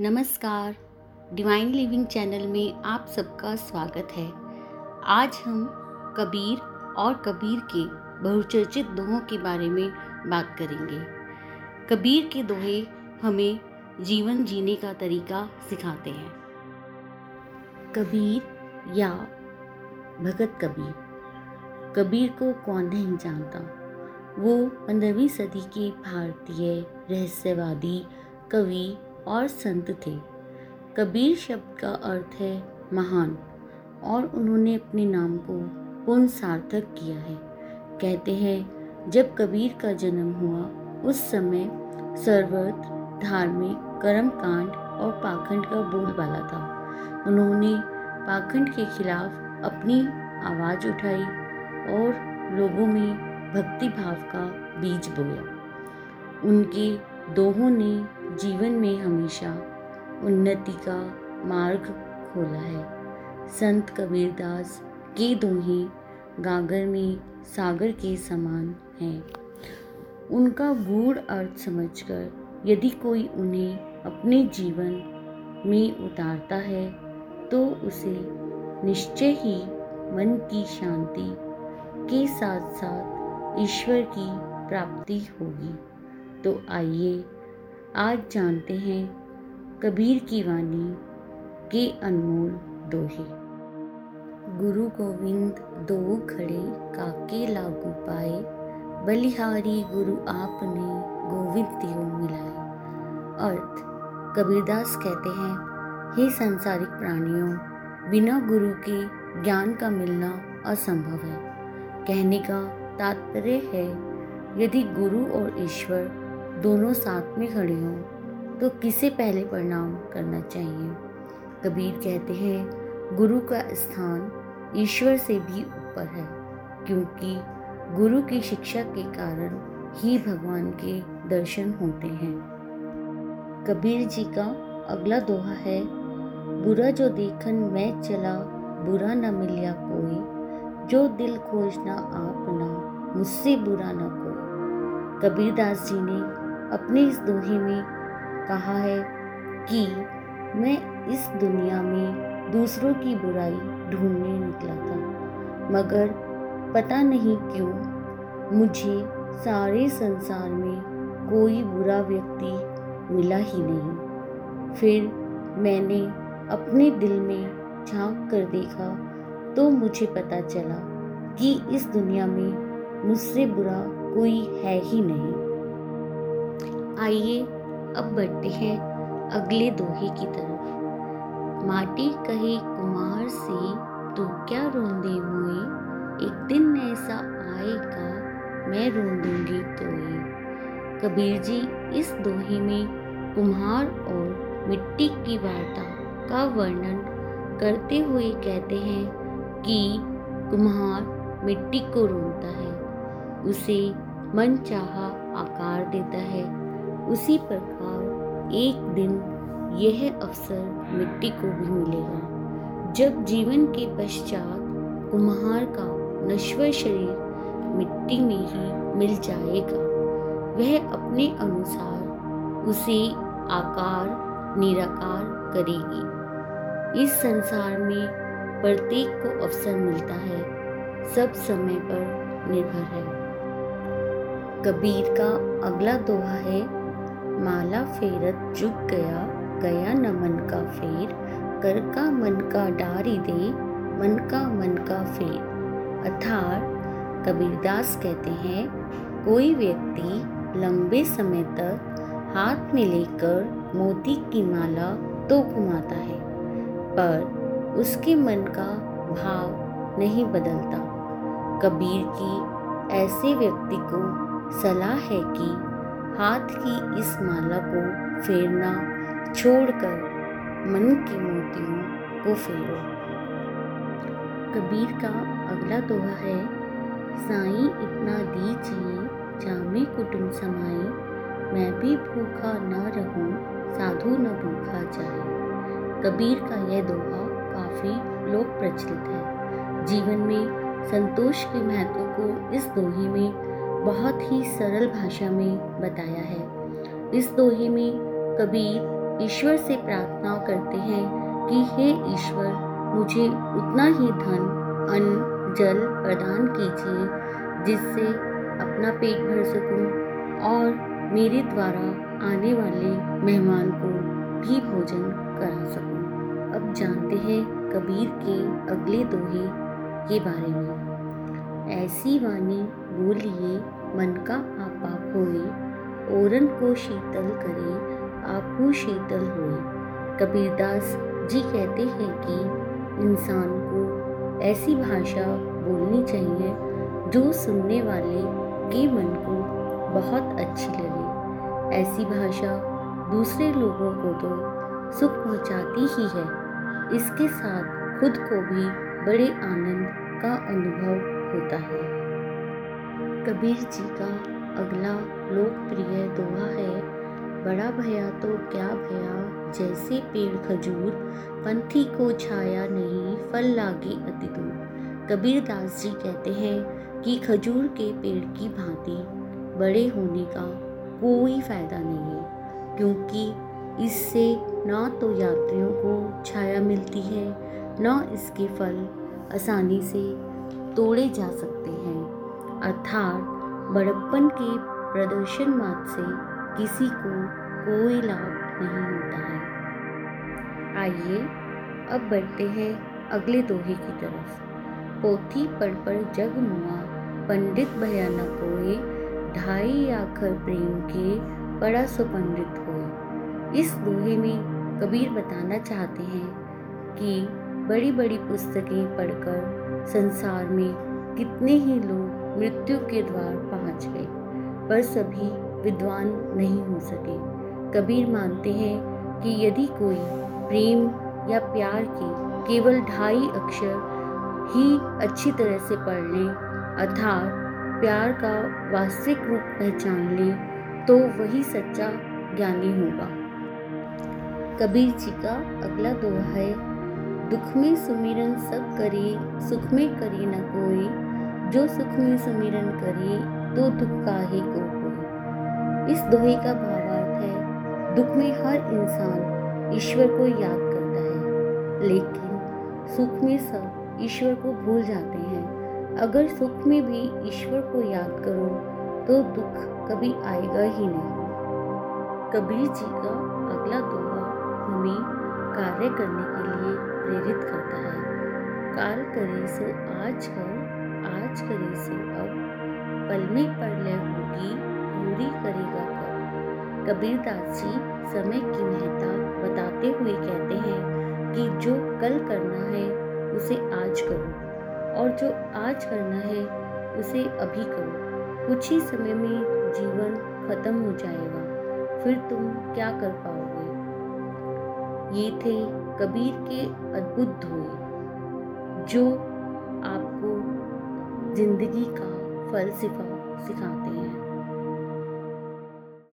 नमस्कार। Divine living channel में आप सबका स्वागत है। आज हम कबीर और कबीर के बहुचर्चित दोहों के बारे में बात करेंगे। कबीर के दोहे हमें जीवन जीने का तरीका सिखाते हैं। कबीर या भगत कबीर। कबीर को कौन नहीं जानता? वो पंद्रहवीं सदी के भारतीय रहस्यवादी कवि और संत थे। कबीर शब्द का अर्थ है महान, और उन्होंने अपने नाम को पूर्ण सार्थक किया है। कहते हैं, जब कबीर का जन्म हुआ, उस समय सर्वत्र धार्मिक कर्म कांड और पाखंड का बोलबाला था। उन्होंने पाखंड के खिलाफ अपनी आवाज़ उठाई और लोगों में भक्ति भाव का बीज बोया। उनके दोहों ने जीवन में हमेशा उन्नति का मार्ग खोला है। संत कबीरदास के दोहे गागर में सागर के समान हैं। उनका गूढ़ अर्थ समझकर यदि कोई उन्हें अपने जीवन में उतारता है तो उसे निश्चय ही मन की शांति के साथ साथ ईश्वर की प्राप्ति होगी। तो आइए आज जानते हैं कबीर की वाणी के अनमोल दोहे। गुरु गोविंद दो खड़े काके लागू पाए, बलिहारी गुरु आपने गोविंद दियो मिलाए। अर्थ, कबीरदास कहते हैं, हे संसारिक प्राणियों, बिना गुरु के ज्ञान का मिलना असंभव है। कहने का तात्पर्य है, यदि गुरु और ईश्वर दोनों साथ में खड़े हों तो किसे पहले प्रणाम करना चाहिए? कबीर कहते हैं, गुरु का स्थान ईश्वर से भी ऊपर है, क्योंकि गुरु की शिक्षा के कारण ही भगवान के दर्शन होते हैं। कबीर जी का अगला दोहा है, बुरा जो देखन मैं चला, बुरा न मिलिया कोई। जो दिल खोजना आप ना, मुझसे बुरा न कोई। कबीरदास जी ने अपने इस दोहे में कहा है कि मैं इस दुनिया में दूसरों की बुराई ढूँढने निकला था। मगर पता नहीं क्यों, मुझे सारे संसार में कोई बुरा व्यक्ति मिला ही नहीं। फिर मैंने अपने दिल में झाँक कर देखा तो मुझे पता चला कि इस दुनिया में मुझसे बुरा कोई है ही नहीं। आइए, अब बढ़ते हैं अगले दोहे की तरफ़। माटी कही कुमार से तो क्या रोंदे मोए? एक दिन ऐसा आएगा, मैं रोंदूँगी तो ये कबीर जी, इस दोहे में कुम्हार और मिट्टी की वार्ता का वर्णन करते हुए कहते हैं कि कुम्हार मिट्टी को रोनता है, उसे मन चाहा आकार देता है। उसी प्रकार एक दिन यह अवसर मिट्टी को भी मिलेगा। जब जीवन के पश्चात कुम्हार का नश्वर शरीर मिट्टी में ही मिल जाएगा, वह अपने अनुसार उसे आकार निराकार करेगी। इस संसार में प्रत्येक को अवसर मिलता है, सब समय पर निर्भर है। कबीर का अगला दोहा है फेरत झुक गया गया न मन का फेर। कर का मन का डारी दे, मन का मन का फेर। अर्थात कबीरदास कहते हैं, कोई व्यक्ति लंबे समय तक हाथ में लेकर मोती की माला तो घुमाता है, पर उसके मन का भाव नहीं बदलता। कबीर की ऐसे व्यक्ति को सलाह है कि हाथ की इस माला को फेरना छोड़कर मन के मोतियों को फेरो। कबीर का अगला दोहा है, साई, इतना दीजिए, जामे कुटुम समाए। मैं भी भूखा न रहूँ, साधु न भूखा जाए। कबीर का यह दोहा काफ़ी लोक प्रचलित है। जीवन में संतोष के महत्व को इस दोहे में बहुत ही सरल भाषा में बताया है इस दोहे में कबीर ईश्वर से प्रार्थना करते हैं कि हे ईश्वर, मुझे उतना ही धन, अन्न, जल प्रदान कीजिए, जिससे अपना पेट भर सकूँ और मेरे द्वारा आने वाले मेहमान को भी भोजन करा सकूँ। अब जानते हैं कबीर के अगले दोहे के बारे में ऐसी वाणी बोलिए मन का आपा खोए, ओरन को शीतल करे, आपू शीतल होए। कबीरदास जी कहते हैं कि इंसान को ऐसी भाषा बोलनी चाहिए जो सुनने वाले के मन को बहुत अच्छी लगे। ऐसी भाषा दूसरे लोगों को तो सुख पहुंचाती ही है। इसके साथ खुद को भी बड़े आनंद का अनुभव होता है। कबीर जी का अगला लोकप्रिय दोहा है, बड़ा भया तो क्या भया, जैसे पेड़ खजूर पंथी को छाया नहीं, फल लागे अति दूर। कबीर दास जी कहते हैं कि खजूर के पेड़ की भांति बड़े होने का कोई फ़ायदा नहीं है, क्योंकि इससे ना तो यात्रियों को छाया मिलती है, न इसके फल आसानी से तोड़े जा सकते हैं। अर्थात बड़प्पन के प्रदर्शन मात से किसी को कोई लाभ नहीं होता है। आइए अब बढ़ते हैं अगले दोहे की तरफ़। पोथी पढ़ पर जग मुआ, पंडित भया न कोई ढाई आखर प्रेम के बड़ा सुपंडित हो इस दोहे में कबीर बताना चाहते हैं कि बड़ी बड़ी पुस्तकें पढ़कर संसार में कितने ही लोग मृत्यु के द्वार पहुँच गए, पर सभी विद्वान नहीं हो सके। कबीर मानते हैं कि यदि कोई प्रेम या प्यार के केवल ढाई अक्षर ही अच्छी तरह से पढ़ ले, अर्थात प्यार का वास्तविक रूप पहचान ले तो वही सच्चा ज्ञानी होगा। कबीर जी का अगला दोहा है, दुख में सुमिरन सब करे, सुख में करे न कोई जो सुख में सुमिरन करे तो दुख का ही को इस दोहे का भावार्थ है, दुख में हर इंसान ईश्वर को याद करता है। लेकिन सुख में सब ईश्वर को भूल जाते हैं। अगर सुख में भी ईश्वर को याद करो तो दुख कभी आएगा ही नहीं। कबीर जी का अगला दोहा हमें कार्य करने के लिए प्रेरित करता है। काल करे सो आज कर आज करे सो अब पल में ले होगी, पूरी करेगा कब? कबीर दास जी समय की महत्ता बताते हुए कहते हैं कि जो कल करना है, उसे आज करो, और जो आज करना है, उसे अभी करो। कुछ ही समय में जीवन खत्म हो जाएगा, फिर तुम क्या कर पाओगे? ये थे कबीर के अद्भुत धोए, जो आपको ज़िंदगी का फलसफा सिखाते हैं।